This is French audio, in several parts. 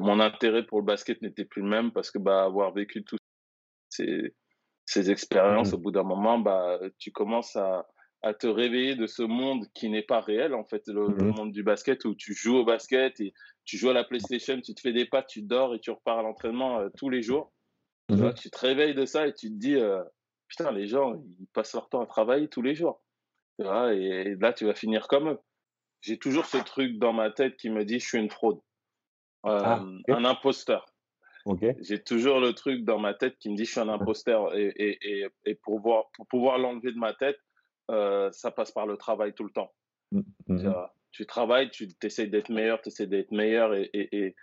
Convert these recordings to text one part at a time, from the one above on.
mon intérêt pour le basket n'était plus le même parce que bah, avoir vécu toutes ces, ces expériences, mmh. au bout d'un moment, bah, tu commences à, à, te réveiller de ce monde qui n'est pas réel, en fait, le, mmh. monde du basket où tu joues au basket et tu joues à la PlayStation, tu te fais des pattes, tu dors et tu repars à l'entraînement euh, tous les jours. Mmh. Tu, te réveilles de ça et tu te dis, euh, putain, les gens, ils passent leur temps à travailler tous les jours. et là, tu vas finir comme eux. J'ai toujours ce truc dans ma tête qui me dit, je suis une fraude. Ah, euh, un imposteur. J'ai toujours le truc dans ma tête qui me dit je suis un imposteur et, et, et, pour, voir, pour pouvoir l'enlever de ma tête, euh, ça passe par le travail tout le temps. Mmh, mmh. Tu, travailles, tu essaies d'être meilleur, tu essaies d'être meilleur et, et,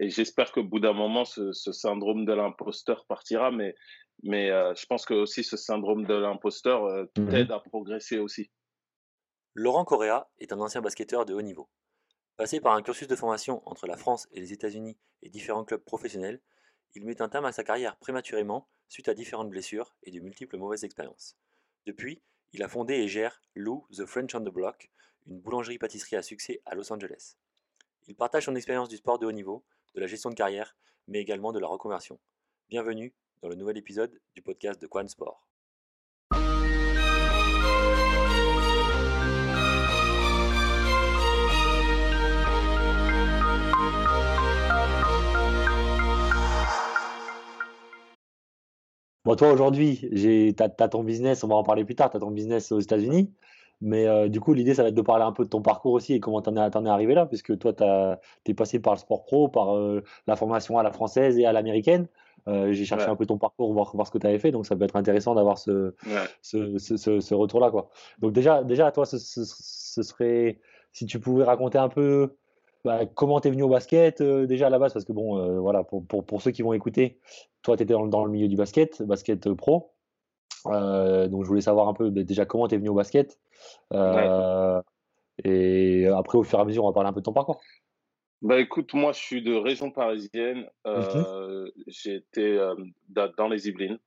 j'espère qu'au bout d'un moment, ce, syndrome de l'imposteur partira. Mais, mais euh, je pense que aussi ce syndrome de l'imposteur euh, mmh t'aide à progresser aussi. Laurent Correa est un ancien basketteur de haut niveau. Passé par un cursus de formation entre la France et les États-Unis et différents clubs professionnels, il met un terme à sa carrière prématurément suite à différentes blessures et de multiples mauvaises expériences. Depuis, il a fondé et gère Lou The French on the Block, une boulangerie-pâtisserie à succès à Los Angeles. Il partage son expérience du sport de haut niveau, de la gestion de carrière, mais également de la reconversion. Bienvenue dans le nouvel épisode du podcast de Quan Sport. Bon, toi, aujourd'hui, tu as, ton business, on va en parler plus tard, tu as ton business aux États-Unis. Mais euh, du coup, l'idée, ça va être de parler un peu de ton parcours aussi et comment tu en, es arrivé là, puisque toi, tu es passé par le sport pro, par euh, la formation à la française et à l'américaine. Euh, j'ai cherché un peu ton parcours, voir, voir ce que tu avais fait, donc ça peut être intéressant d'avoir ce, ce, ce, ce retour-là. Donc, déjà, déjà toi, ce, serait, si tu pouvais raconter un peu bah, comment tu es venu au basket déjà à la base? Parce que bon, voilà, pour, pour, pour, ceux qui vont écouter, toi, tu étais dans, le milieu du basket, basket euh, pro. Euh, donc, je voulais savoir un peu bah, déjà comment tu es venu au basket. Euh, et après, au fur et à mesure, on va parler un peu de ton parcours. Bah écoute, moi je suis de région parisienne. J'ai été dans les Yvelines.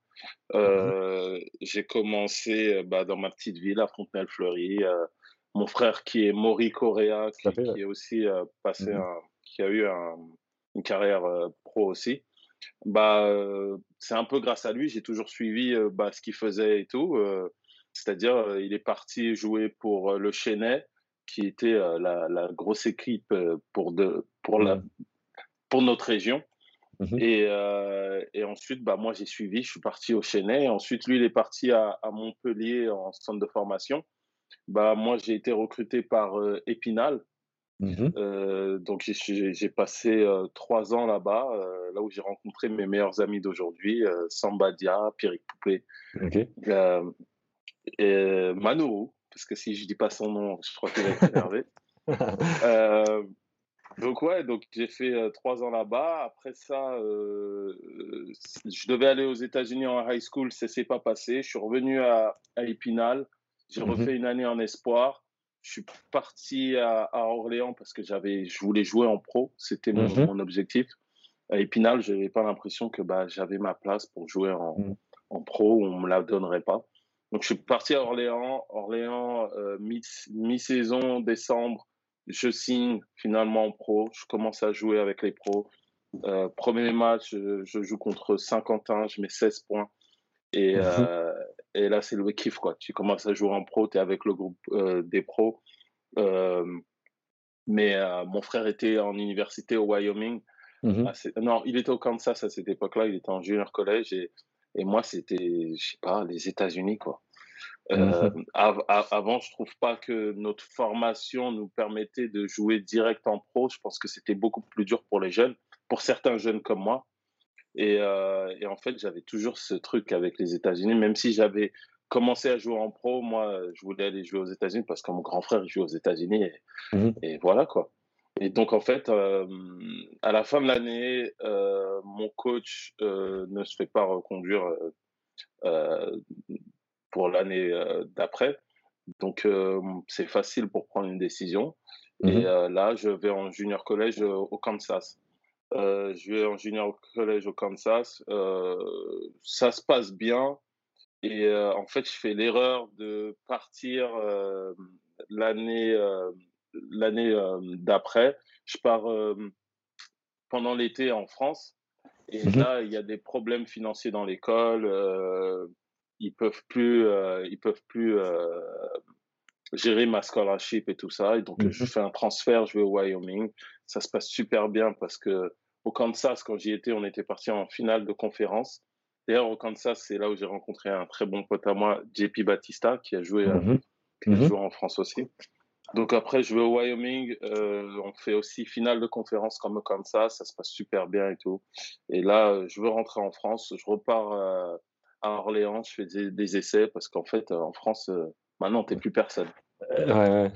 J'ai commencé bah, dans ma petite ville à Fontenelle-Fleury. Mon frère qui est Maury Correa, qui, est aussi passé, mmh qui a eu une carrière pro aussi bah, c'est un peu grâce à lui, j'ai toujours suivi bah, ce qu'il faisait et tout. C'est-à-dire, il est parti jouer pour le Chenet, qui était la, la, grosse équipe pour, de, pour, la, pour notre région. Mmh et, et, ensuite, bah, moi, j'ai suivi, je suis parti au Chenet. Ensuite, lui, il est parti à, à Montpellier en centre de formation. Bah, moi, j'ai été recruté par Épinal, Mmh euh, donc j'ai passé trois ans là-bas, là où j'ai rencontré mes meilleurs amis d'aujourd'hui, Sambadia, Pierrick Poupé, et Manourou, parce que si je dis pas son nom, je crois qu'il va être énervé. donc ouais, donc j'ai fait trois ans là-bas. Après ça, je devais aller aux États-Unis en high school, ça s'est pas passé. Je suis revenu à, à Épinal, j'ai mmh refait une année en espoir je suis parti à, Orléans parce que j'avais, je voulais jouer en pro. C'était mon, mmh mon, objectif. À Épinal, je n'avais pas l'impression que bah, j'avais ma place pour jouer en, mmh. en pro. On ne me la donnerait pas. Donc, je suis parti à Orléans. Orléans, euh, mi-saison, décembre, je signe finalement en pro. Je commence à jouer avec les pros. Euh, premier match, je, joue contre Saint-Quentin, je mets 16 points. Et, mmh euh, et là, c'est le kiff, quoi. Tu commences à jouer en pro, tu es avec le groupe euh, des pros. Euh, mais euh, mon frère était en université au Wyoming. Mmh non, il était au Kansas à cette époque-là, il était en junior collège. Et, et moi, c'était, je sais pas, les États-Unis, quoi. Mmh avant, je trouve pas que notre formation nous permettait de jouer direct en pro. Je pense que c'était beaucoup plus dur pour les jeunes, pour certains jeunes comme moi. Euh, et, en fait, j'avais toujours ce truc avec les États-Unis, même si j'avais commencé à jouer en pro, moi, je voulais aller jouer aux États-Unis parce que mon grand frère joue aux États-Unis. Et, mmh et, voilà, quoi. Et donc, en fait, euh, à la fin de l'année, euh, mon coach ne se fait pas reconduire pour l'année d'après. Donc, c'est facile pour prendre une décision. Mmh et là, je vais en junior collège au Kansas. Euh, je vais en junior collège au Kansas. Euh, ça se passe bien. Et euh, en fait, je fais l'erreur de partir l'année l'année d'après. Je pars pendant l'été en France. Et Mhm. là, il y a des problèmes financiers dans l'école. euh, ils peuvent plus, euh, ils peuvent plus euh, gérer ma scholarship et tout ça. Et donc, Mhm. je fais un transfert, je vais au Wyoming. Ça se passe super bien parce que au Kansas, quand j'y étais, on était parti en finale de conférence. D'ailleurs, au Kansas, c'est là où j'ai rencontré un très bon pote à moi, JP Batista, qui a joué, euh, Mhm. qui a Mhm. joué en France aussi. Donc après, je vais au Wyoming. euh, on fait aussi finale de conférence comme au Kansas. Ça se passe super bien et tout. Et là, je veux rentrer en France. Je repars euh, à Orléans. Je fais des, des essais parce qu'en fait, euh, en France, maintenant, t'es plus personne. Ouais, ouais,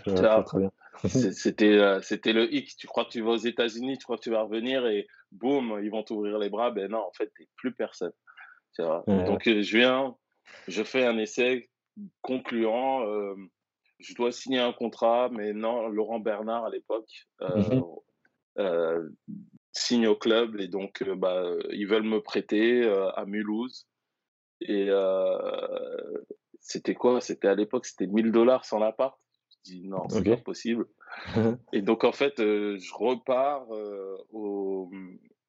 très bien. C'était c'était le X. Tu crois que tu vas aux États-Unis, tu crois que tu vas revenir et boum, ils vont t'ouvrir les bras. Ben non, en fait, t'es plus personne. Tu vois. Ouais, Donc euh, je viens, je fais un essai concluant. euh, je dois signer un contrat, mais non, Laurent Bernard à l'époque euh, Mhm. euh, signe au club et donc bah, ils veulent me prêter à Mulhouse. Et c'était quoi? C'était à l'époque, c'était 1000 dollars sans l'appart. Je dis non, c'est Ok. pas possible. Et donc en fait, euh, je repars euh, au,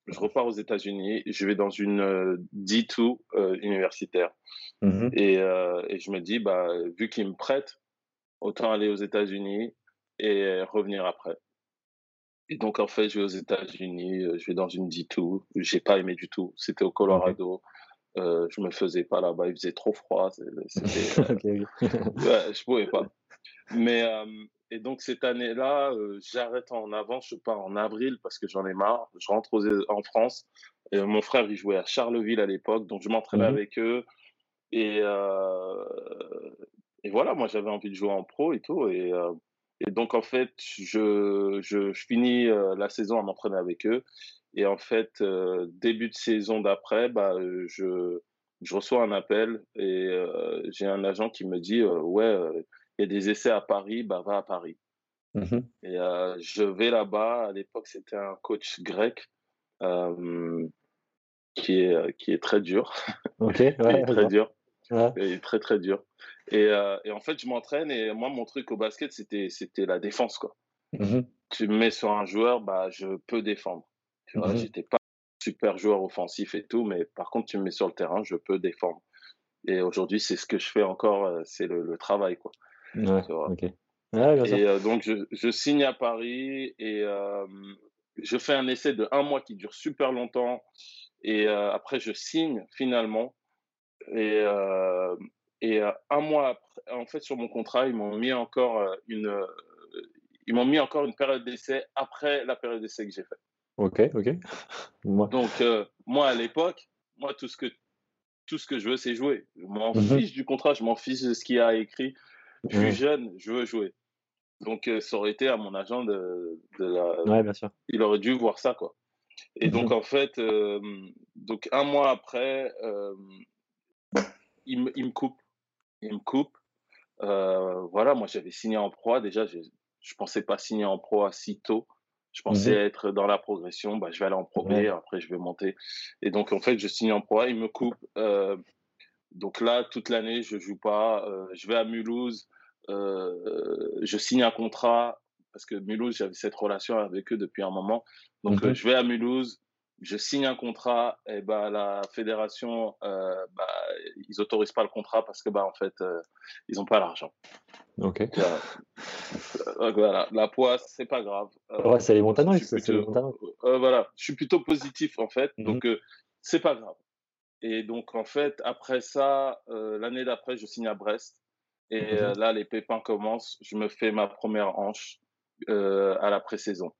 je repars aux États-Unis. Je vais dans une euh, D2 euh, universitaire Mhm. et, euh, et je me dis bah vu qu'ils me prêtent, autant aller aux États-Unis et revenir après. Et donc en fait, je vais aux États-Unis. euh, Je vais dans une D2. J'ai pas aimé du tout. C'était au Colorado. Euh, je me faisais pas là-bas. Il faisait trop froid. C'était. Ouais, je pouvais pas. Mais euh, et donc cette année-là, euh, j'arrête en avance, je pars en avril parce que j'en ai marre. Je rentre aux- en France. Et mon frère, il jouait à Charleville à l'époque, donc je m'entraînais Mhm. avec eux. Et, euh, et voilà, moi j'avais envie de jouer en pro et tout. Et, euh, et donc en fait, je, je, je finis euh, la saison à m'entraîner avec eux. Et en fait, euh, début de saison d'après, bah, euh, je, je reçois un appel et euh, j'ai un agent qui me dit euh, Ouais, euh, il y a des essais à Paris, bah, va à Paris. Mhm. Et euh, je vais là-bas. À l'époque, c'était un coach grec euh, qui, est, qui est très dur. Ok, qui est très dur. Ouais. Il est très, très dur. Et, euh, et en fait, je m'entraîne et moi, mon truc au basket, c'était, c'était la défense. Quoi. Mhm. Tu me mets sur un joueur, bah, je peux défendre. Tu vois, Mhm. j'étais pas super joueur offensif et tout, mais par contre, tu me mets sur le terrain, je peux défendre. Et aujourd'hui, c'est ce que je fais encore, euh, c'est le, le travail. Quoi. Ouais, bien. Et euh, donc, je, je signe à Paris et euh, je fais un essai de un mois qui dure super longtemps. Et euh, après, je signe finalement. Et, et un mois après, en fait, sur mon contrat, ils m'ont mis encore une, ils m'ont mis encore une période d'essai après la période d'essai que j'ai faite. Ok, ok. Moi. Donc, moi, à l'époque, moi, tout ce que, tout ce que je veux, c'est jouer. Je m'en Mhm. fiche du contrat, je m'en fiche de ce qu'il y a écrit. Je suis Ouais. jeune, je veux jouer. Donc, euh, ça aurait été à mon agent de, de la... Ouais, bien sûr. Il aurait dû voir ça, quoi. Et donc, Mhm. en fait, euh, donc un mois après, euh, il, me, il me coupe. Il me coupe. Voilà, moi, j'avais signé en pro. Déjà, je ne pensais pas signer en pro assez tôt. Je pensais Mhm. être dans la progression. Bah, je vais aller en pro B, Ouais. après, je vais monter. Et donc, en fait, je signe en pro. Il me coupe. Donc là, toute l'année, je joue pas. Euh, je vais à Mulhouse. Euh, je signe un contrat parce que Mulhouse, j'avais cette relation avec eux depuis un moment. Donc, Mhm. euh, je vais à Mulhouse. Je signe un contrat. Et bah, la fédération, bah, ils autorisent pas le contrat parce que, bah, en fait, ils ont pas l'argent. Ok. Euh, voilà, la poisse, c'est pas grave. Ouais, c'est les montagnes plutôt, voilà, je suis plutôt positif en fait, Mhm. donc euh, c'est pas grave. Et donc en fait, après ça, euh, l'année d'après, je signe à Brest. Et Mhm. euh, là, les pépins commencent. Je me fais ma première hanche euh, à la pré-saison.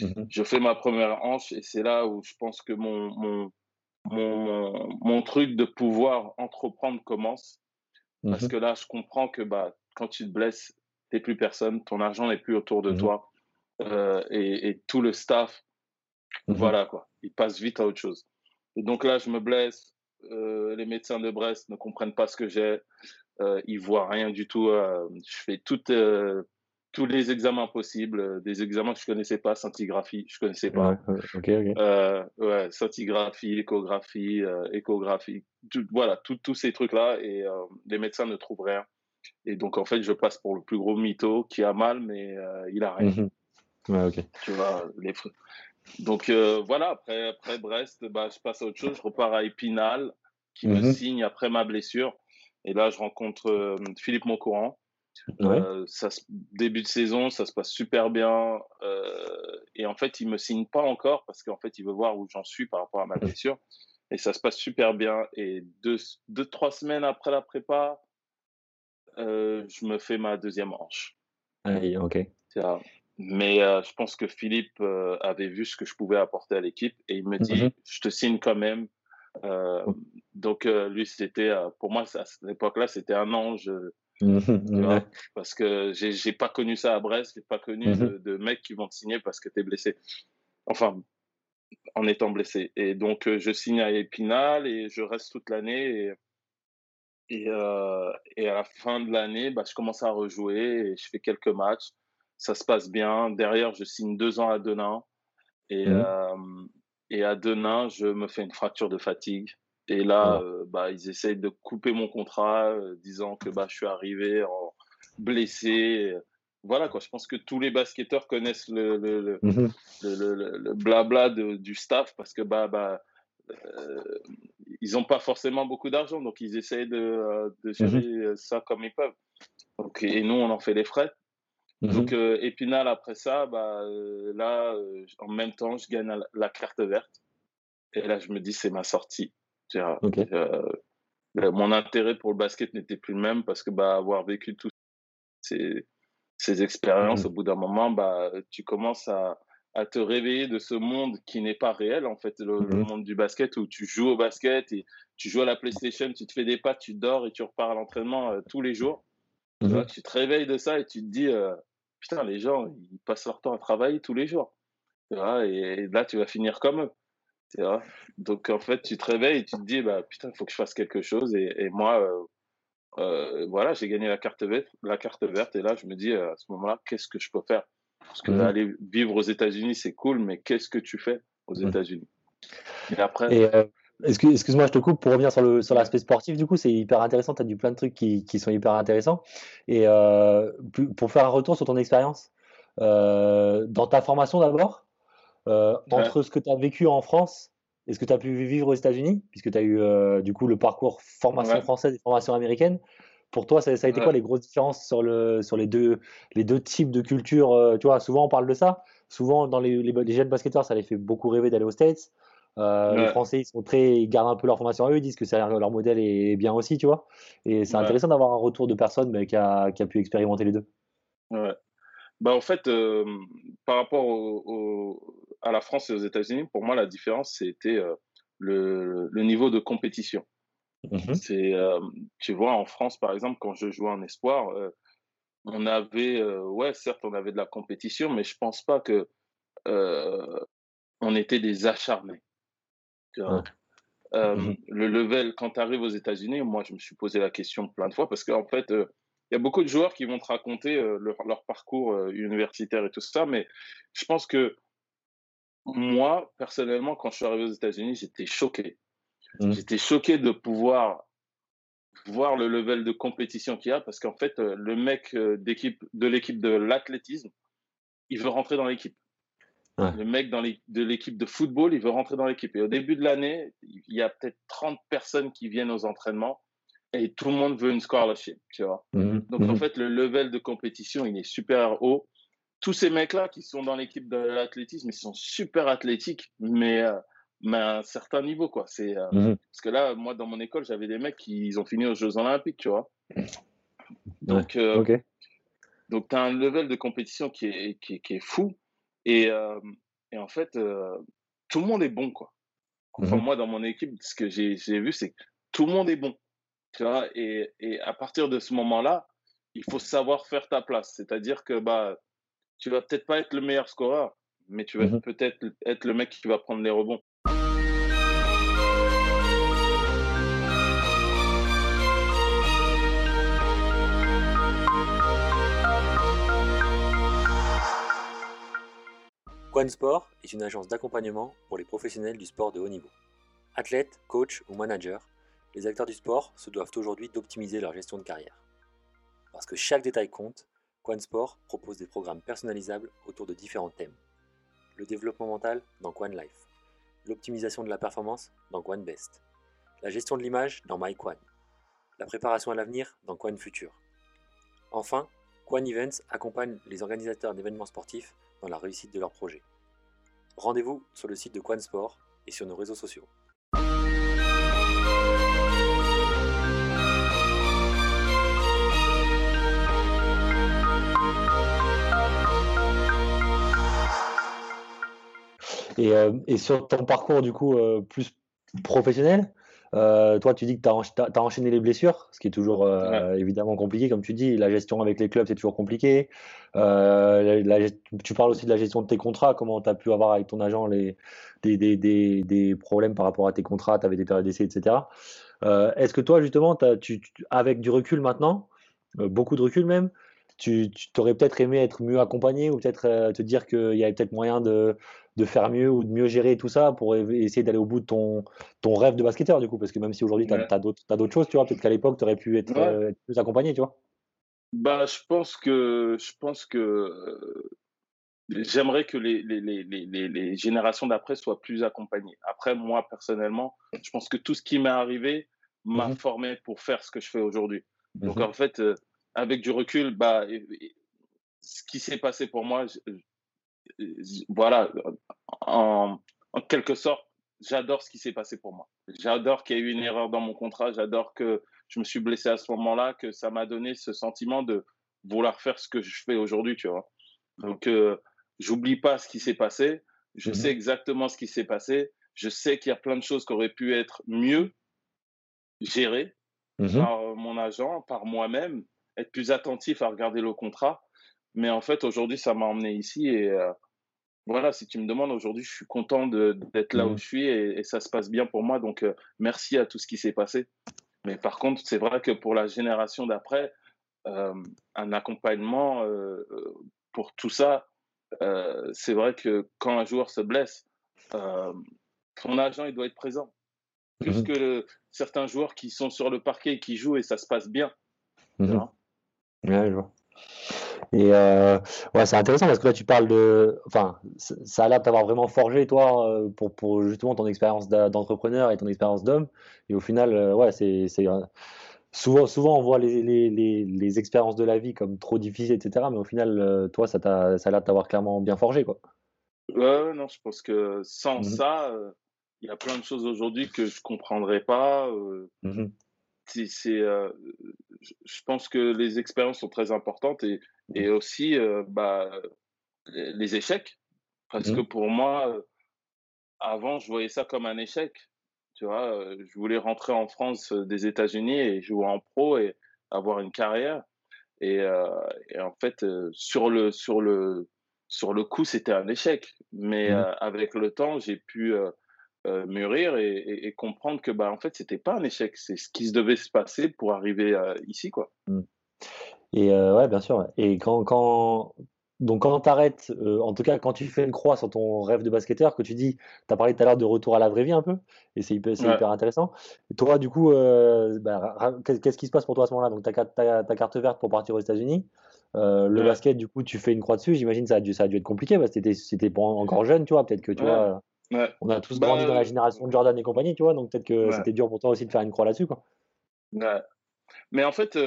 Mhm. Je fais ma première hanche et c'est là où je pense que mon, mon, mon, mon truc de pouvoir entreprendre commence. Parce Mhm. que là, je comprends que bah, quand tu te blesses, t'es plus personne, ton argent n'est plus autour de Mhm. toi. et, et tout le staff, Mhm. voilà quoi, il passe vite à autre chose. Et donc là, je me blesse. Euh, les médecins de Brest ne comprennent pas ce que j'ai. Euh, ils voient rien du tout. euh, je fais euh, tous les examens possibles, des examens que je connaissais pas, scintigraphie, je connaissais pas. Ouais, ouais, ok, ok. Ouais, scintigraphie, échographie, échographie, tout- voilà, tous ces trucs-là, et les médecins ne trouvent rien. Et donc, en fait, je passe pour le plus gros mytho qui a mal, mais il a rien. Mhm. Ouais. Tu vois, les, Donc voilà, après, après Brest, bah, je passe à autre chose. Je repars à Épinal, qui me mhm. signe après ma blessure. Et là, je rencontre Philippe Moncourant. ça, début de saison, ça se passe super bien. et en fait, il me signe pas encore parce qu'en fait, il veut voir où j'en suis par rapport à ma blessure. Et ça se passe super bien. Et deux, deux trois semaines après la prépa, je me fais ma deuxième hanche. ok. Mais je pense que Philippe avait vu ce que je pouvais apporter à l'équipe et il me dit, mmh je te signe quand même. donc lui, c'était, pour moi, à cette époque-là, c'était un ange. Mmh parce que j'ai pas connu ça à Brest, j'ai pas connu mmh de, mecs qui vont te signer parce que tu es blessé. Enfin, en étant blessé. Et donc, je signe à Épinal et je reste toute l'année. Et, et, et, à la fin de l'année, bah, je commence à rejouer et je fais quelques matchs ça se passe bien. Derrière, je signe deux ans à Denain. Et, mmh. et à Denain, je me fais une fracture de fatigue. Et là, bah, ils essayent de couper mon contrat, disant que bah, je suis arrivé en blessé. Voilà, quoi. Je pense que tous les basketteurs connaissent le, le, le, mmh le blabla du staff parce que bah, bah, ils n'ont pas forcément beaucoup d'argent, donc ils essayent de, de mmh gérer ça comme ils peuvent. Donc, et nous, on en fait les frais. Donc, mmh Épinal, après ça, bah, là, en même temps, je gagne la, carte verte. Et là, je me dis, c'est ma sortie. mon intérêt pour le basket n'était plus le même parce que bah, avoir vécu toutes ces, ces expériences, mmh. au bout d'un moment, bah, tu commences à, à, te réveiller de ce monde qui n'est pas réel, en fait, le, mmh monde du basket où tu joues au basket et tu joues à la PlayStation, tu te fais des pas, tu dors et tu repars à l'entraînement tous les jours. Tu, te réveilles de ça et tu te dis, putain, les gens, ils passent leur temps à travailler tous les jours. et, là, tu vas finir comme eux. Donc, en fait, tu te réveilles et tu te dis, bah, putain, il faut que je fasse quelque chose. Et, moi, euh, euh, voilà, j'ai gagné la carte, verte, la carte verte. Et là, je me dis, à ce moment-là, qu'est-ce que je peux faire? Parce que mmh aller vivre aux États-Unis, c'est cool, mais qu'est-ce que tu fais aux mmh. États-Unis? Et après. Euh, excuse-moi, je te coupe pour revenir sur le sur l'aspect sportif. Du coup, c'est hyper intéressant. Tu as du plein de trucs qui, qui sont hyper intéressants. Et euh, pour faire un retour sur ton expérience, euh, dans ta formation d'abord, euh, entre ce que tu as vécu en France et ce que tu as pu vivre aux États-Unis, puisque tu as eu du coup le parcours formation française et formation américaine, pour toi, ça, a été quoi les grosses différences sur, le, sur les, deux, les deux types de culture Tu vois, souvent on parle de ça. Souvent, dans les, les, les jeunes basketteurs, ça les fait beaucoup rêver d'aller aux States. Euh, les Français, ils sont très, ils gardent un peu leur formation à eux, ils disent que leur modèle est bien aussi, tu vois. Et c'est intéressant d'avoir un retour de personne mais qui, a, qui, a, pu expérimenter les deux. Ouais. Bah, en fait, euh, par rapport au, à la France et aux États-Unis, pour moi, la différence, c'était euh, le, le, niveau de compétition. Mmh c'est, tu vois, en France, par exemple, quand je jouais en espoir, on avait, ouais, certes, on avait de la compétition, mais je pense pas que on était des acharnés. Euh, mmh le level, quand tu arrives aux États-Unis, moi, je me suis posé la question plein de fois parce qu'en fait, euh, il y a beaucoup de joueurs qui vont te raconter euh, leur, parcours universitaire et tout ça, mais je pense que moi, personnellement, quand je suis arrivé aux États-Unis, j'étais choqué. Mmh. J'étais choqué de pouvoir voir le level de compétition qu'il y a parce qu'en fait, le mec d'équipe, de l'équipe de l'athlétisme, il veut rentrer dans l'équipe. Le mec dans de l'équipe de football, il veut rentrer dans l'équipe. Et au début de l'année, il y a peut-être 30 personnes qui viennent aux entraînements et tout le monde veut une scholarship, tu vois. Mmh Donc, en mmh fait, le level de compétition, il est super haut. Tous ces mecs-là qui sont dans l'équipe de l'athlétisme, ils sont super athlétiques, mais, euh, mais à un certain niveau, quoi. C'est, euh, mmh Parce que là, moi, dans mon école, j'avais des mecs qui ils ont fini aux Jeux Olympiques, tu vois. Donc, euh, donc tu as un level de compétition qui est, qui, qui est fou. Et, et en fait, tout le monde est bon, quoi. Enfin, mmh moi, dans mon équipe, ce que j'ai vu, c'est que tout le monde est bon. Tu vois, et, et à partir de ce moment-là, il faut savoir faire ta place. C'est-à-dire que bah, tu vas peut-être pas être le meilleur scoreur, mais tu vas mmh peut-être être le mec qui va prendre les rebonds. Quan Sport est une agence d'accompagnement pour les professionnels du sport de haut niveau. Athlètes, coachs ou managers, les acteurs du sport se doivent aujourd'hui d'optimiser leur gestion de carrière. Parce que chaque détail compte, Quan Sport propose des programmes personnalisables autour de différents thèmes. le développement mental dans Quan Life, l'optimisation de la performance dans Quan Best, la gestion de l'image dans MyQuan, la préparation à l'avenir dans Quan Future. Enfin, Quan Events accompagne les organisateurs d'événements sportifs dans la réussite de leurs projets. Rendez-vous sur le site de Quan Sport et sur nos réseaux sociaux. Euh, et, sur ton parcours du coup euh, plus professionnel, euh, toi, tu dis que tu as, enchaîné les blessures, ce qui est toujours évidemment compliqué, comme tu dis. La gestion avec les clubs, c'est toujours compliqué. tu parles aussi de la gestion de tes contrats, comment tu as pu avoir avec ton agent les, des, des, des, problèmes par rapport à tes contrats, tu avais des périodes d'essai, etc. Est-ce que toi, justement, tu, avec du recul maintenant, beaucoup de recul même, tu, aurais peut-être aimé être mieux accompagné ou peut-être te dire qu'il y avait peut-être moyen de, de faire mieux ou de mieux gérer tout ça pour essayer d'aller au bout de ton, ton rêve de basketteur, du coup? Parce que même si aujourd'hui, tu as, d'autres choses, tu vois, peut-être qu'à l'époque, tu aurais pu être, euh, plus accompagné, tu vois? Bah, je pense que, je pense que euh, j'aimerais que les, les, les, les générations d'après soient plus accompagnées. Après, moi, personnellement, je pense que tout ce qui m'est arrivé m'a mmh formé pour faire ce que je fais aujourd'hui. Donc, mmh en fait, euh, avec du recul, bah, ce qui s'est passé pour moi, voilà, en, quelque sorte, j'adore ce qui s'est passé pour moi. J'adore qu'il y ait eu une erreur dans mon contrat. J'adore que je me suis blessé à ce moment-là, que ça m'a donné ce sentiment de vouloir faire ce que je fais aujourd'hui, tu vois. Donc, euh, j'oublie pas ce qui s'est passé. Je mmh sais exactement ce qui s'est passé. Je sais qu'il y a plein de choses qui auraient pu être mieux gérées mmh par mon agent, par moi-même, être plus attentif à regarder le contrat. Mais en fait, aujourd'hui, ça m'a emmené ici et euh, voilà, si tu me demandes aujourd'hui, je suis content d'être là où mmh. je suis et, ça se passe bien pour moi. Donc, euh, merci à tout ce qui s'est passé. Mais par contre, c'est vrai que pour la génération d'après, euh, un accompagnement pour tout ça, c'est vrai que quand un joueur se blesse, son agent, il doit être présent. Plus mmh que certains joueurs qui sont sur le parquet et qui jouent et ça se passe bien. Mmh ouais, je vois. Et euh, ouais, c'est intéressant parce que là, tu parles de. Enfin, ça a l'air de t'avoir vraiment forgé, toi, euh, pour, pour justement ton expérience d'entrepreneur et ton expérience d'homme. Et au final, euh, ouais, c'est. Souvent, souvent, on voit les, les, les, les, expériences de la vie comme trop difficiles, etc. Mais au final, toi, ça, a, ça a l'air de t'avoir clairement bien forgé, quoi. Ouais, non, je pense que sans mmh ça, il y a plein de choses aujourd'hui que je comprendrais pas. Mmh c'est, je pense que les expériences sont très importantes et, et aussi bah, les échecs. Parce que mmh. pour moi, avant, je voyais ça comme un échec. Tu vois, je voulais rentrer en France des États-Unis et jouer en pro et avoir une carrière. Et, et en fait, sur le, sur le, sur le coup, c'était un échec. Mais mmh. avec le temps, j'ai pu euh, mûrir et, comprendre que bah en fait c'était pas un échec, c'est ce qui se devait se passer pour arriver euh, ici quoi. Mmh. Et euh, ouais bien sûr. Et quand, quand donc quand tu arrêtes, en tout cas quand tu fais une croix sur ton rêve de basketteur, que tu dis, tu as parlé tout à l'heure de retour à la vraie vie un peu, et c'est hyper, hyper, intéressant. toi du coup, bah, qu'est-ce qui se passe pour toi à ce moment-là? Donc tu as ta, carte verte pour partir aux États-Unis. le basket, du coup, tu fais une croix dessus. J'imagine ça a dû, ça a dû être compliqué parce que c'était encore jeune, tu vois. Peut-être que tu vois, on a tous grandi dans la bah, génération de Jordan et compagnie, tu vois, donc peut-être que c'était dur pour toi aussi de faire une croix là-dessus, quoi. Mais en fait,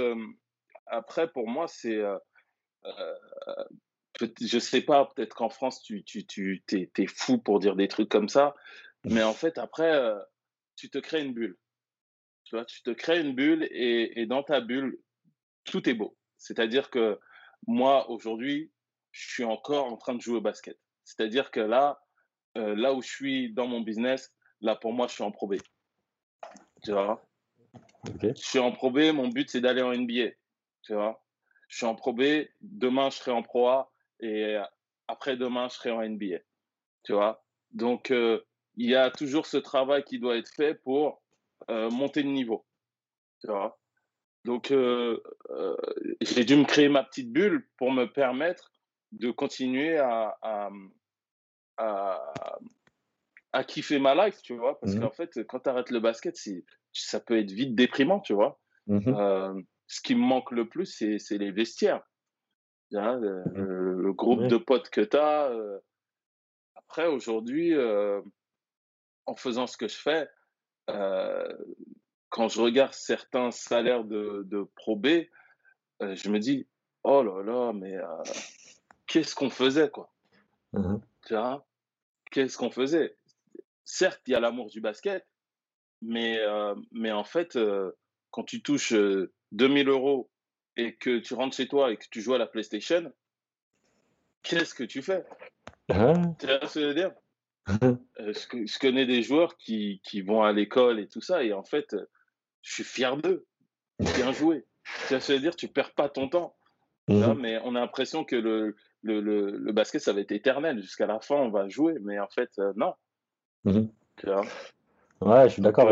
après, pour moi, c'est. je sais pas, peut-être qu'en France, tu, tu, tu es, fou pour dire des trucs comme ça, mais en fait, après, tu te crées une bulle. Tu vois, tu te crées une bulle et, et dans ta bulle, tout est beau. C'est-à-dire que moi, aujourd'hui, je suis encore en train de jouer au basket. C'est-à-dire que là, euh, là où je suis dans mon business, là pour moi, je suis en probé. Tu vois? Je suis en probé, mon but c'est d'aller en NBA. Tu vois? Je suis en probé, demain je serai en Pro A et après demain je serai en NBA. Tu vois? Donc euh, il y a toujours ce travail qui doit être fait pour euh, monter de niveau. Tu vois? Donc j'ai dû me créer ma petite bulle pour me permettre de continuer à, à, à kiffer ma life, tu vois. Parce mmh qu'en fait, quand tu arrêtes le basket, ça peut être vite déprimant, tu vois. Mmh euh, ce qui me manque le plus, c'est les vestiaires. Hein, mmh. le, groupe de potes que tu as. Euh, après, aujourd'hui, en faisant ce que je fais, quand je regarde certains salaires de, de Pro B, je me dis, oh là là, mais qu'est-ce qu'on faisait, quoi Tu vois Qu'est-ce qu'on faisait Certes, il y a l'amour du basket, mais, mais en fait, quand tu touches 2000 euros et que tu rentres chez toi et que tu joues à la PlayStation, qu'est-ce que tu fais? Hein? Tu vois ce que je veux dire? Je, connais des joueurs qui, qui vont à l'école et tout ça, et en fait, je suis fier d'eux. Bien joué. Tu veux dire? Tu perds pas ton temps. Mmh mais on a l'impression que le, le, le, basket, ça va être éternel. Jusqu'à la fin, on va jouer. Mais en fait, non. Mmh tu vois Ouais, je suis d'accord.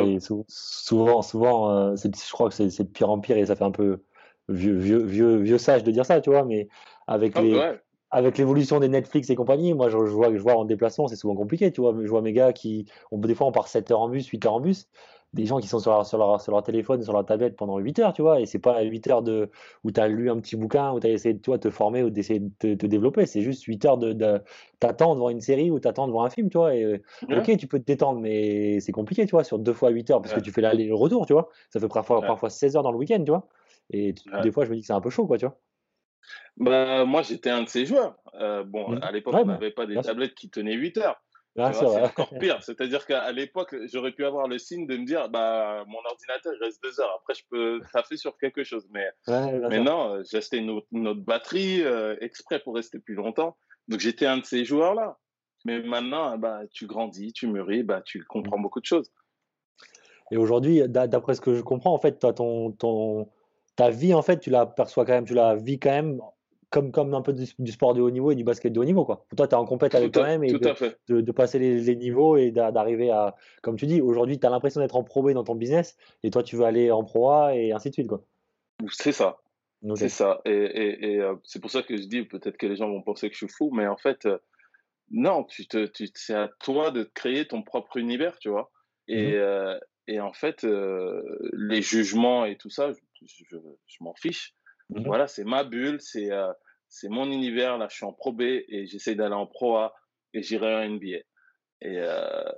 souvent, souvent euh, je crois que c'est de pire en pire et ça fait un peu vieux, vieux, vieux, vieux sage de dire ça, tu vois. Mais avec ah, les, avec l'évolution des Netflix et compagnie, moi je, vois que je vois en déplacement, c'est souvent compliqué, tu vois. Je vois mes gars qui, on, des fois on part 7 heures en bus, 8 heures en bus, des gens qui sont sur leur, sur leur, sur leur téléphone, sur leur tablette pendant 8 heures, tu vois, et c'est pas 8 heures de, où tu as lu un petit bouquin, où tu as essayé de toi, te former ou d'essayer de te, développer, c'est juste 8 heures de, de t'attends devant une série ou t'attends devant un film, tu vois, et ok, tu peux te détendre, mais c'est compliqué, tu vois, sur deux fois 8 heures, parce que tu fais l'aller le retour, tu vois, ça fait parfois, parfois 16 heures dans le week-end, tu vois, et des fois je me dis que c'est un peu chaud, quoi, tu vois. Bah, moi, j'étais un de ces joueurs. Euh, bon, mmh. à l'époque, on n'avait pas des tablettes qui tenaient 8 heures. Ah, c'est encore pire. C'est-à-dire qu'à l'époque, j'aurais pu avoir le signe de me dire, bah, mon ordinateur il reste deux heures. Après, je peux taffer sur quelque chose. Mais, mais non, euh, j'ai acheté une autre, batterie euh, exprès pour rester plus longtemps. Donc, j'étais un de ces joueurs-là. Mais maintenant, bah, tu grandis, tu mûris, bah, tu comprends beaucoup de choses. Et aujourd'hui, d'après ce que je comprends, en fait, ton, ton, ta vie, en fait, tu la perçois quand même, tu la vis quand même comme, comme un peu du, sport de haut niveau et du basket de haut niveau. Quoi. Toi, tu es en compète avec toi-même et de, de, passer les, niveaux et d'arriver à, comme tu dis, aujourd'hui, tu as l'impression d'être en Pro B dans ton business et toi, tu veux aller en Pro A et ainsi de suite. C'est ça. C'est ça. Et, et, euh, c'est pour ça que je dis, peut-être que les gens vont penser que je suis fou, mais en fait, euh, non, tu te, tu, c'est à toi de créer ton propre univers, tu vois. Et, mmh euh, et en fait, les jugements et tout ça, je, je, m'en fiche. Mmh voilà, c'est ma bulle, c'est c'est mon univers. Là, je suis en Pro B et j'essaie d'aller en Pro A et j'irai en NBA. Et, euh,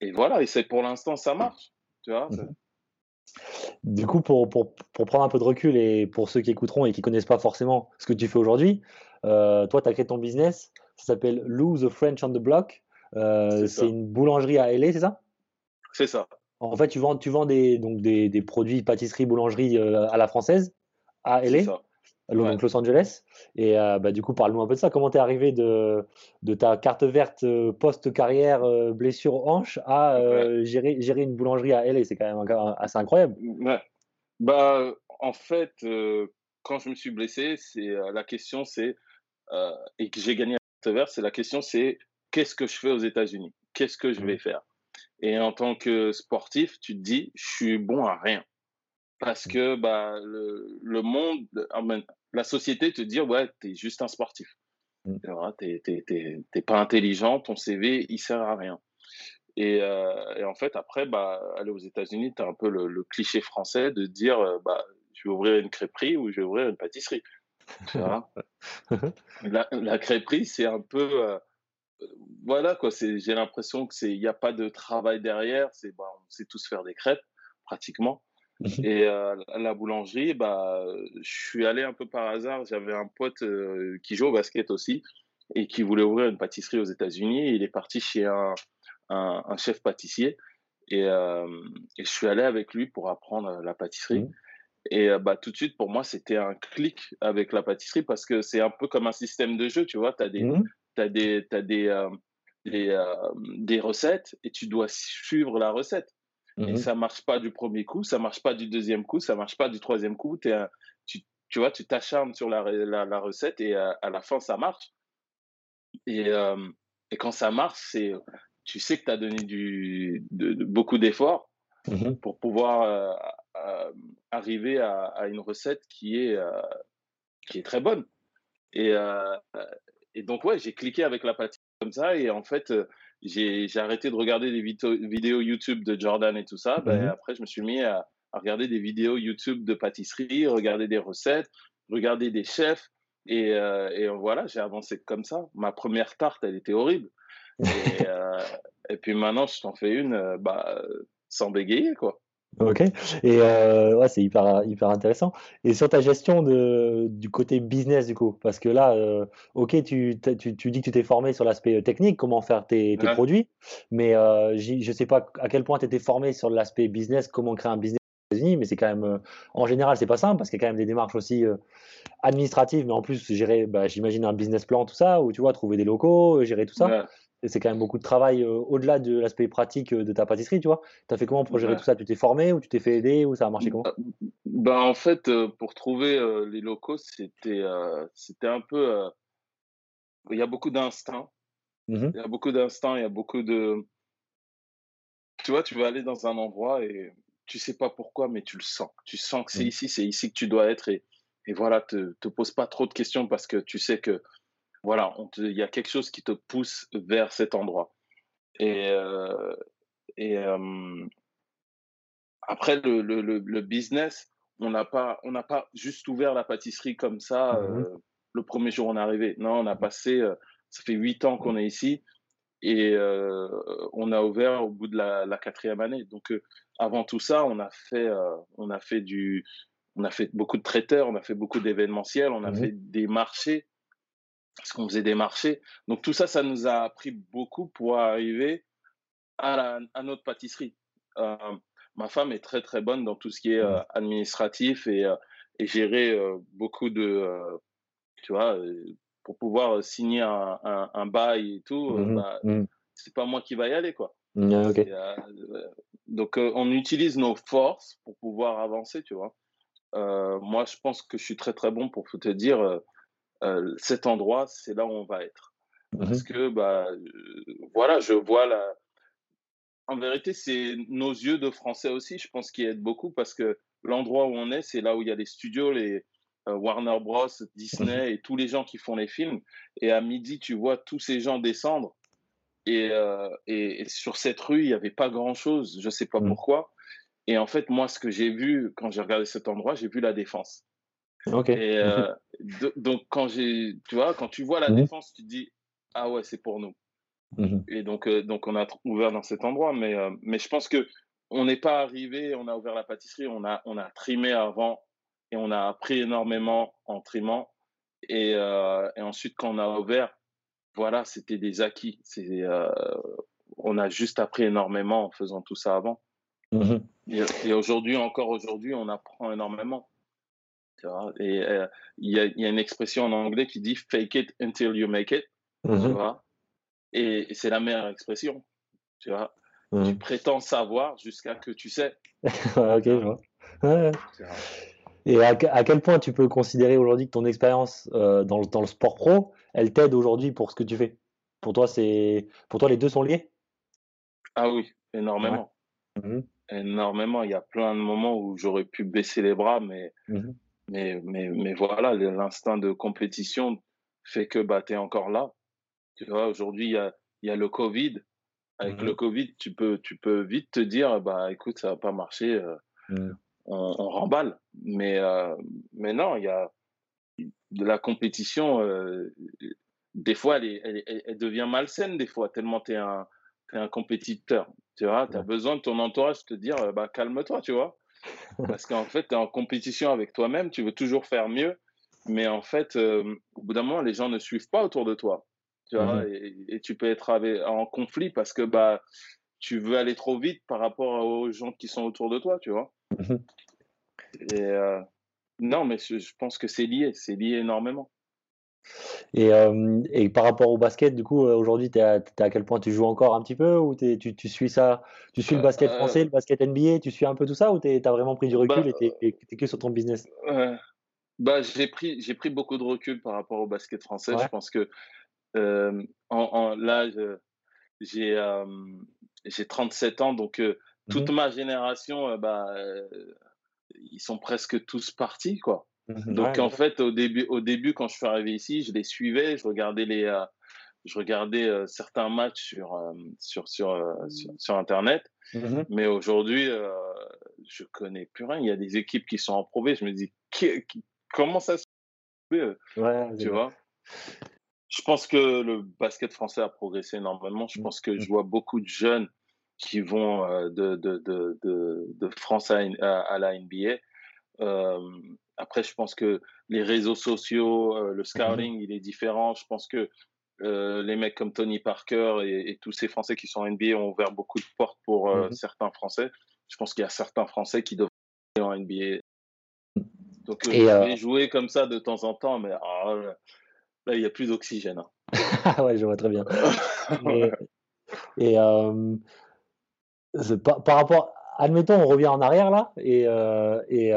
et voilà, et c'est pour l'instant, ça marche. Tu vois mhm. Du coup, pour, pour, pour, prendre un peu de recul et pour ceux qui écouteront et qui connaissent pas forcément ce que tu fais aujourd'hui, euh, toi, tu as créé ton business. Ça s'appelle Lou the French on the Block. Euh, c'est une boulangerie à LA, c'est ça? C'est ça. En fait, tu vends, tu vends des, donc des, des produits pâtisserie, boulangerie à la française à LA. Donc Los Angeles. Et euh, bah, du coup, parle-nous un peu de ça. Comment tu es arrivé de, de ta carte verte euh, post-carrière euh, blessure hanche à gérer, gérer une boulangerie à LA C'est quand même assez incroyable. Bah, en fait, quand je me suis blessé, c'est la question c'est et que j'ai gagné la carte verte, c'est la question c'est qu'est-ce que je fais aux États-Unis? Qu'est-ce que je vais mmh. faire? Et en tant que sportif, tu te dis, je suis bon à rien parce mmh. que bah, le, le monde, la société te dit ouais, tu es juste un sportif. Mmh. Tu n'es pas intelligent, ton CV, il sert à rien. Et, euh, et en fait, après, bah, aller aux États-Unis, tu as un peu le, le, cliché français de dire euh, bah, je vais ouvrir une crêperie ou je vais ouvrir une pâtisserie. La, la, crêperie, c'est un peu. Euh, voilà, quoi. J'ai l'impression qu'il n'y a pas de travail derrière. C'est bah, on sait tous faire des crêpes, pratiquement. Mmh et euh, la boulangerie, bah, je suis allé un peu par hasard. J'avais un pote euh, qui joue au basket aussi et qui voulait ouvrir une pâtisserie aux États-Unis. Il est parti chez un, un, chef pâtissier et, euh, et, je suis allé avec lui pour apprendre la pâtisserie. Mmh. Et bah, tout de suite, pour moi, c'était un clic avec la pâtisserie parce que c'est un peu comme un système de jeu, tu vois. Tu as des, mmh. as des, as des, des, des recettes et tu dois suivre la recette. Et mmh ça marche pas du premier coup, ça marche pas du deuxième coup, ça marche pas du troisième coup. Es tu, tu, vois, tu t'acharnes sur la, la, recette et à, la fin, ça marche. Et, euh, et quand ça marche, c'est, tu sais que tu as donné du, de, beaucoup d'efforts mmh pour pouvoir euh, euh, arriver à, à, une recette qui est, qui est très bonne. Et, et donc, ouais, j'ai cliqué avec la pâtisserie comme ça. Et en fait, j'ai arrêté de regarder des vidéos YouTube de Jordan et tout ça. Ben, mhm. Après, je me suis mis à, regarder des vidéos YouTube de pâtisserie, regarder des recettes, regarder des chefs. Et, euh, et voilà, j'ai avancé comme ça. Ma première tarte, elle était horrible. Et, euh, et puis maintenant, je t'en fais une euh, bah, sans bégayer, quoi. Ok. Et euh, ouais, c'est hyper, hyper intéressant. Et sur ta gestion de, du côté business, du coup, parce que là, euh, ok, tu, tu, tu dis que tu t'es formé sur l'aspect technique, comment faire tes, tes Ouais. produits, mais euh, je sais pas à quel point tu étais formé sur l'aspect business, comment créer un business aux États-Unis, mais c'est quand même, euh, en général, c'est pas simple parce qu'il y a quand même des démarches aussi euh, administratives, mais en plus, gérer, bah, j'imagine un business plan, tout ça, où tu vois, trouver des locaux, euh, gérer tout ça. Ouais. C'est quand même beaucoup de travail euh, au-delà de l'aspect pratique euh, de ta pâtisserie, tu vois. Tu as fait comment pour gérer Ouais. tout ça? Tu t'es formé ou tu t'es fait aider ou ça a marché comment? Bah, bah, en fait, euh, pour trouver euh, les locaux, c'était euh, c'était un peu. euh, Il y a beaucoup d'instinct. Mhm. Il y a beaucoup d'instinct. Il y a beaucoup de. Tu vois, tu vas aller dans un endroit et tu sais pas pourquoi, mais tu le sens. Tu sens que c'est Mhm. ici, c'est ici que tu dois être. Et, et voilà, te, te pose pas trop de questions parce que tu sais que voilà, il y a quelque chose qui te pousse vers cet endroit. Et, euh, et euh, après, le, le, business, on n'a pas, on pas juste ouvert la pâtisserie comme ça Mhm. euh, le premier jour où on est arrivé. Non, on a passé, euh, ça fait huit ans qu'on est ici et on a ouvert au bout de la, la quatrième année. Donc, avant tout ça, on a fait, on a fait du, on a fait beaucoup de traiteurs, on a fait beaucoup d'événementiels, on a Mhm. fait des marchés parce qu'on faisait des marchés. Donc tout ça, ça nous a appris beaucoup pour arriver à, la, à notre pâtisserie. Euh, ma femme est très très bonne dans tout ce qui est euh, administratif et, euh, et gérer beaucoup de, tu vois, pour pouvoir signer un, un, un bail et tout, Mhm. bah, Mhm. c'est pas moi qui va y aller quoi. Euh, euh, donc on utilise nos forces pour pouvoir avancer, tu vois. Moi, je pense que je suis très très bon pour te dire, euh, cet endroit, c'est là où on va être. Parce Mhm. que, bah, euh, voilà, je vois la. En vérité, c'est nos yeux de Français aussi, je pense, qui aident beaucoup parce que l'endroit où on est, c'est là où il y a les studios, les euh, Warner Bros, Mhm. Disney et tous les gens qui font les films. Et à midi, tu vois tous ces gens descendre. Et, et, et sur cette rue, il n'y avait pas grand-chose, je ne sais pas Mhm. pourquoi. Et en fait, moi, ce que j'ai vu quand j'ai regardé cet endroit, j'ai vu la défense. Et euh, donc, quand j'ai, tu vois, quand tu vois la Mhm. défense, tu te dis, ah ouais, c'est pour nous. Mhm. Et donc, euh, donc on a ouvert dans cet endroit. Mais, euh, mais je pense que on n'est pas arrivé, on a ouvert la pâtisserie, on a, on a trimé avant et on a appris énormément en trimant. Et, et ensuite, quand on a ouvert, voilà, c'était des acquis. C'est, on a juste appris énormément en faisant tout ça avant. Mhm. Et, et aujourd'hui, encore aujourd'hui, on apprend énormément. Et euh, il y, a, il y a une expression en anglais qui dit fake it until you make it. Tu Mhm. vois, et, c'est la meilleure expression. Tu vois, tu Mhm. prétends savoir jusqu'à que tu sais. Ok, je vois. Ouais. Et à, que- à quel point tu peux considérer aujourd'hui que ton expérience euh, dans le, dans le sport pro, elle t'aide aujourd'hui pour ce que tu fais? Pour toi, c'est, pour toi, les deux sont liés? Ah oui, énormément. Mhm. Énormément. Il y a plein de moments où j'aurais pu baisser les bras, mais. Mais, mais, mais voilà, l'instinct de compétition fait que bah, tu es encore là. Tu vois, aujourd'hui, il y a, y a le Covid. Avec le Covid, tu peux, tu peux vite te dire, bah, écoute, ça va pas marcher, euh, on, on remballe. Mais, euh, mais non, il y a de la compétition. euh, des fois, elle, est- elle, devient malsaine, des fois, tellement tu es un, t'es un compétiteur. Tu vois, tu as besoin de ton entourage te dire, bah, calme-toi, tu vois. Parce qu'en fait, tu es en compétition avec toi-même, tu veux toujours faire mieux. Mais en fait, euh, au bout d'un moment, les gens ne suivent pas autour de toi. Tu vois, Mhm. et, et tu peux être avec- en conflit parce que bah, tu veux aller trop vite par rapport aux gens qui sont autour de toi, tu vois. Mhm. Et euh, non, mais je, je pense que c'est lié, c'est lié énormément. Et, euh, et par rapport au basket, du coup, euh, aujourd'hui, à, quel point tu joues encore un petit peu ou tu, tu suis ça, tu suis le Euh, basket euh, français, le basket NBA, tu suis un peu tout ça ou t'es, t'as vraiment pris du recul bah, et t'es, t'es- t'es que sur ton business? euh, bah, j'ai pris, pris beaucoup de recul par rapport au basket français. Ouais. Je pense que en, en- là, j'ai euh, j'ai 37 ans, donc toute Mhm. ma génération, bah, ils sont presque tous partis, quoi. Mhm. Donc Ouais, en fait, au début, au début, quand je suis arrivé ici, je les suivais, je regardais les, euh, je regardais euh, certains matchs sur euh, sur sur, euh, sur sur internet. Mhm. Mais aujourd'hui, euh, je connais plus rien. Il y a des équipes qui sont approuvées. Je me dis, qui- qui- comment ça se fait, Ouais, tu vois? Je pense que le basket français a progressé énormément. Je pense que je vois beaucoup de jeunes qui vont euh, de, de, de, de, France à, à, la NBA. Euh, après, je pense que les réseaux sociaux, euh, le scouting, il est différent. Je pense que les mecs comme Tony Parker et, tous ces Français qui sont en NBA ont ouvert beaucoup de portes pour mmh certains Français. Je pense qu'il y a certains Français qui aller en NBA. Donc, et jouer comme ça de temps en temps, mais ah, là, il n'y a plus d'oxygène. Hein. ouais, je vois très bien. et, par, par, rapport, admettons, on revient en arrière là, et, et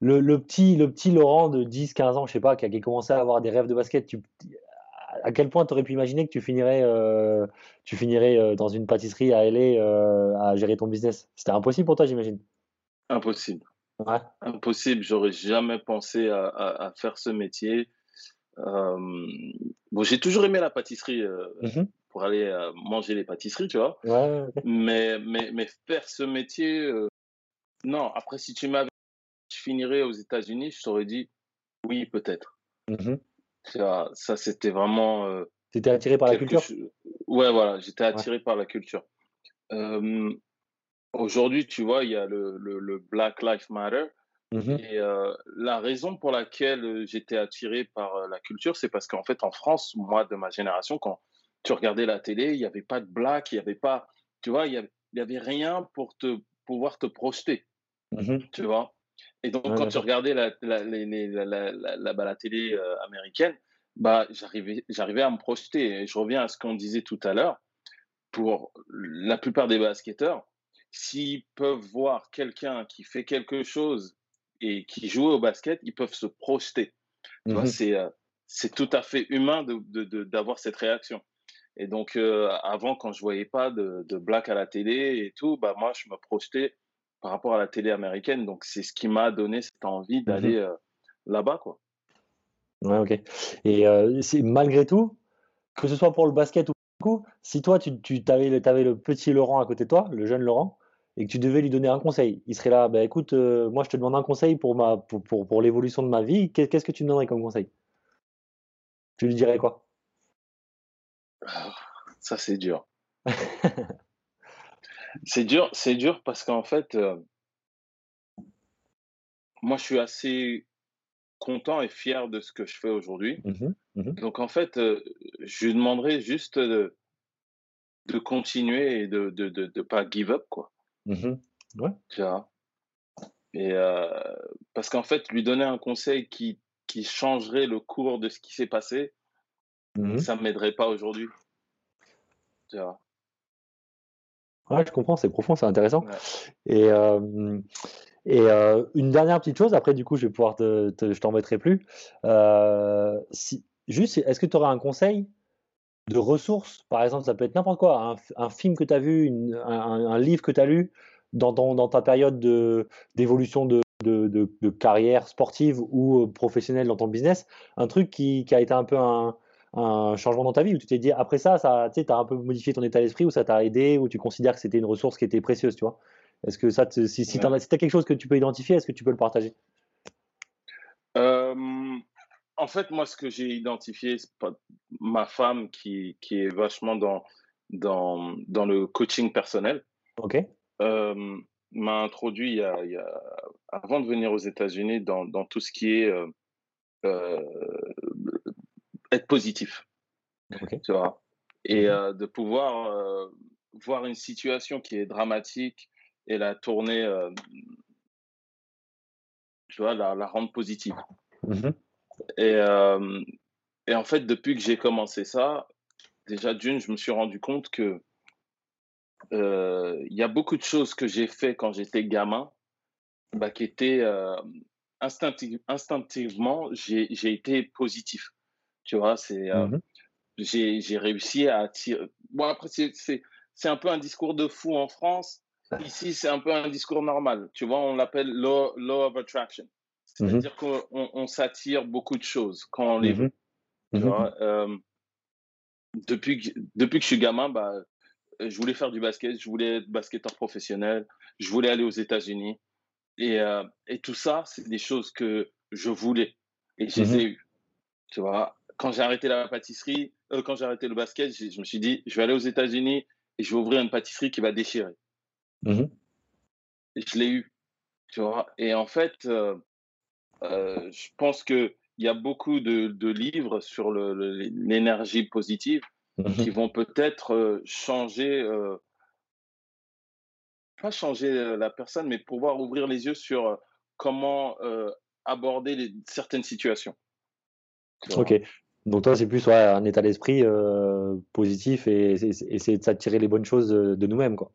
le, le, petit, le petit Laurent de 10-15 ans, je sais pas, qui a, commencé à avoir des rêves de basket, tu, à quel point tu aurais pu imaginer que tu finirais, euh, tu finirais euh, dans une pâtisserie à LA euh, à gérer ton business? C'était impossible pour toi, j'imagine Impossible. Ouais. Impossible. J'aurais jamais pensé à, à, faire ce métier. bon, j'ai toujours aimé la pâtisserie mmh pour aller manger les pâtisseries, tu vois. Ouais, mais, mais, mais faire ce métier, non. Après, si tu m'avais je finirais aux États-Unis, je t'aurais dit oui, peut-être. Mmh ça, ça c'était vraiment. Euh, tu étais attiré par la culture? Ouais, voilà, j'étais attiré par la culture. Aujourd'hui, tu vois, il y a le, le, Black Lives Matter. Mmh et euh, la raison pour laquelle euh, j'étais attiré par la culture, c'est parce qu'en fait, en France, moi, de ma génération, quand tu regardais la télé, il n'y avait pas de black, il n'y avait pas, tu vois, il n'y avait, rien pour te pouvoir te projeter. Mmh tu vois? Et donc, quand tu regardais la, la, la, bah, la télé euh, américaine, bah, j'arrivais à me projeter. Et je reviens à ce qu'on disait tout à l'heure. Pour la plupart des basketteurs, s'ils peuvent voir quelqu'un qui fait quelque chose et qui joue au basket, ils peuvent se projeter. Mmh euh, c'est tout à fait humain d'avoir de, cette réaction. Et donc, euh, avant, quand je voyais pas de, de black à la télé et tout, bah, moi, je me projetais par rapport à la télé américaine. Donc, c'est ce qui m'a donné cette envie mmh d'aller euh, là-bas, quoi. Ouais, ok. Et euh, c'est malgré tout, que ce soit pour le basket ou coup, si toi, tu, tu avais, avais, le petit Laurent à côté de toi, le jeune Laurent, et que tu devais lui donner un conseil, il serait là, bah, écoute, euh, moi, je te demande un conseil pour, ma, pour, pour, pour l'évolution de ma vie, qu'est-ce que tu me donnerais comme conseil? Tu lui dirais quoi? Ça, c'est dur. C'est dur, c'est dur parce qu'en fait, euh, moi, je suis assez content et fier de ce que je fais aujourd'hui. Mmh mmh Donc, en fait, euh, je lui demanderais juste de, de continuer et de ne de, de, pas give up, quoi. Mmh ouais. Tu vois? Et euh, parce qu'en fait, lui donner un conseil qui, qui changerait le cours de ce qui s'est passé, ça ne m'aiderait pas aujourd'hui. Tu vois? Ouais, je comprends, c'est profond, c'est intéressant. Et, euh, et euh, une dernière petite chose, après, du coup, je vais pouvoir te, te je t'embêterai plus. Euh, si, juste, est-ce que tu aurais un conseil de ressources? Par exemple, ça peut être n'importe quoi, un, film que tu as vu, un, un, livre que tu as lu dans, dans, dans, ta période d'évolution de, de, de, de, carrière sportive ou professionnelle dans ton business, un truc qui, qui a été un peu un, un changement dans ta vie où tu t'es dit après ça, ça tu as un peu modifié ton état d'esprit ou ça t'a aidé ou tu considères que c'était une ressource qui était précieuse, tu vois? Est-ce que ça, si, si tu as, quelque chose que tu peux identifier, est-ce que tu peux le partager? Euh, En fait, moi, ce que j'ai identifié, c'est ma femme qui, qui est vachement dans, dans, dans le coaching personnel. Ok. Euh, m'a introduit il y, a, il y, a, avant de venir aux États-Unis dans, dans, tout ce qui est euh être positif. Tu vois Et mhm. euh, de pouvoir euh, voir une situation qui est dramatique et la tourner, euh, tu vois, la, la rendre positive. Mhm. Et, et en fait, depuis que j'ai commencé ça, déjà d'une, je me suis rendu compte que il y a beaucoup de choses que j'ai fait quand j'étais gamin bah, qui étaient instinctivement, j'ai été positif. Tu vois, c'est. Euh, mmh j'ai réussi à attirer. Bon, après, c'est un peu un discours de fou en France. Ici, c'est un peu un discours normal. Tu vois, on l'appelle law, law, of attraction. Mmh C'est-à-dire qu'on on, s'attire beaucoup de choses quand on les mmh veut. Tu vois, euh, depuis, que, depuis que je suis gamin, bah, je voulais faire du basket, je voulais être basketteur professionnel, je voulais aller aux États-Unis. Et, euh, et, tout ça, c'est des choses que je voulais. Et je les ai eues. Tu vois, quand j'ai arrêté la pâtisserie, euh, quand j'ai arrêté le basket, je me suis dit, je vais aller aux États-Unis et je vais ouvrir une pâtisserie qui va déchirer. Mmh et je l'ai eu, tu vois. Et en fait, euh, euh, je pense qu'il y a beaucoup de, de livres sur l'énergie positive mmh qui vont peut-être changer, pas changer la personne, mais pouvoir ouvrir les yeux sur comment aborder certaines situations. Ok. Donc toi, c'est plus un état d'esprit euh, positif et essayer de s'attirer les bonnes choses de nous-mêmes, quoi.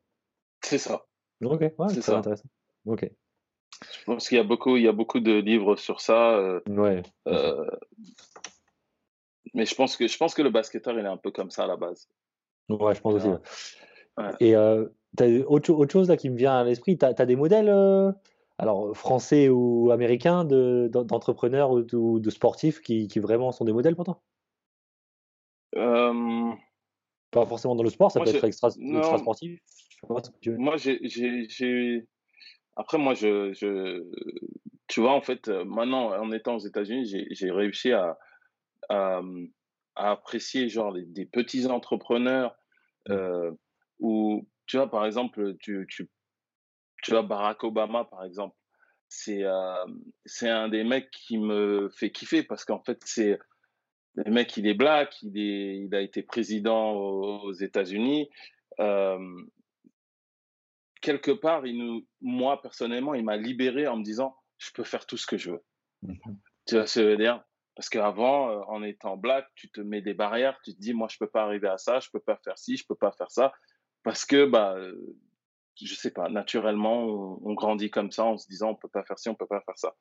C'est ça. Ok, ouais, c'est intéressant. Ok. Je pense qu'il y a beaucoup, il y a beaucoup de livres sur ça. Euh, ouais. Euh, mais je pense que je pense que le basketteur, il est un peu comme ça à la base. Ouais, je pense aussi. Et tu as autre, autre chose là qui me vient à l'esprit? Tu as, des modèles alors français ou américains d'entrepreneurs ou de, sportifs qui, vraiment sont des modèles pour toi? Euh, Pas forcément dans le sport, ça peut être extra, sportif. Moi, j'ai. Après, moi, je, Tu vois, en fait, euh, maintenant, en étant aux États-Unis, j'ai réussi à, à, apprécier genre des petits entrepreneurs euh, où, tu vois, par exemple, tu, tu tu vois, Barack Obama, par exemple, c'est euh, c'est un des mecs qui me fait kiffer parce qu'en fait, c'est le mec, il est black, il, est, il a été président aux, États-Unis. Euh, quelque part, il nous, moi, personnellement, il m'a libéré en me disant je peux faire tout ce que je veux. Mmh tu vois ce que je veux dire? Parce qu'avant, euh, en étant black, tu te mets des barrières, tu te dis moi, je peux pas arriver à ça, je peux pas faire ci, je peux pas faire ça. Parce que bah, je sais pas, naturellement, on, grandit comme ça en se disant on peut pas faire ci, on peut pas faire ça.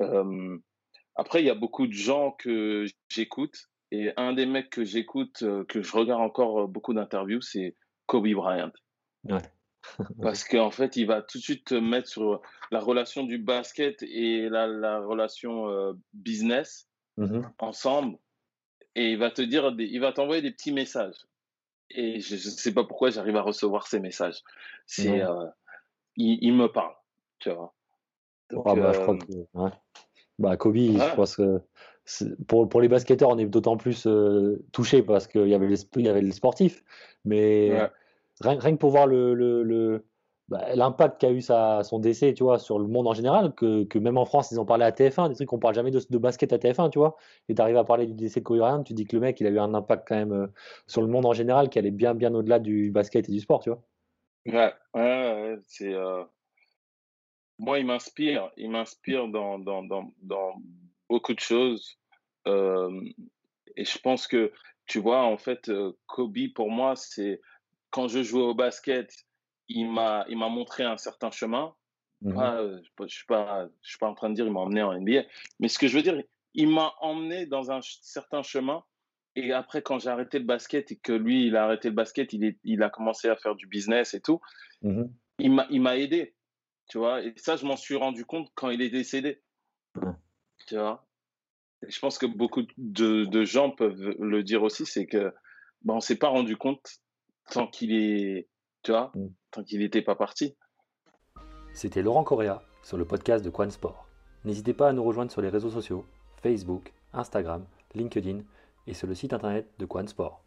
Euh, après, il y a beaucoup de gens que j'écoute et un des mecs que j'écoute, euh, que je regarde encore euh, beaucoup d'interviews, c'est Kobe Bryant. Ouais. Parce qu'en fait, il va tout de suite te mettre sur la relation du basket et la, la relation business mmh ensemble. Et il va te dire, il va t'envoyer des petits messages et je ne sais pas pourquoi j'arrive à recevoir ces messages. C'est, euh, il, me parle, tu vois. ah bah, je crois euh, que, ouais. bah, Kobe, je pense que pour, pour les basketteurs, on est d'autant plus euh, touché parce qu'il y avait les, il y avait les sportifs, mais rien, rien, que pour voir le, le bah, l'impact qu'a eu son décès, tu vois, sur le monde en général, que, même en France, ils ont parlé à TF1, des trucs qu'on parle jamais de, basket à TF1, tu vois, et tu arrives à parler du décès de Kobe tu dis que le mec, il a eu un impact quand même euh, sur le monde en général, qui allait bien, bien au-delà du basket et du sport, tu vois. Ouais, ouais, c'est. Euh... Moi, il m'inspire, il m'inspire dans, dans, dans, dans, beaucoup de choses. Euh, et je pense que, tu vois, en fait, Kobe, pour moi, c'est quand je jouais au basket, il m'a il m'a montré un certain chemin. Mmh euh, je ne suis, pas, je suis pas en train de dire il m'a emmené en NBA, mais ce que je veux dire, il m'a emmené dans un certain chemin. Et après, quand j'ai arrêté le basket et que lui, il a arrêté le basket, il, est, il a commencé à faire du business et tout, mmh il m'a aidé. Tu vois, et ça, je m'en suis rendu compte quand il est décédé. Tu vois, et je pense que beaucoup de, de, gens peuvent le dire aussi, c'est que ben, on s'est pas rendu compte tant qu'il est, tu vois, mmh tant qu'il n'était pas parti. C'était Laurent Correa sur le podcast de Quan Sport. N'hésitez pas à nous rejoindre sur les réseaux sociaux, Facebook, Instagram, LinkedIn et sur le site internet de Quan Sport.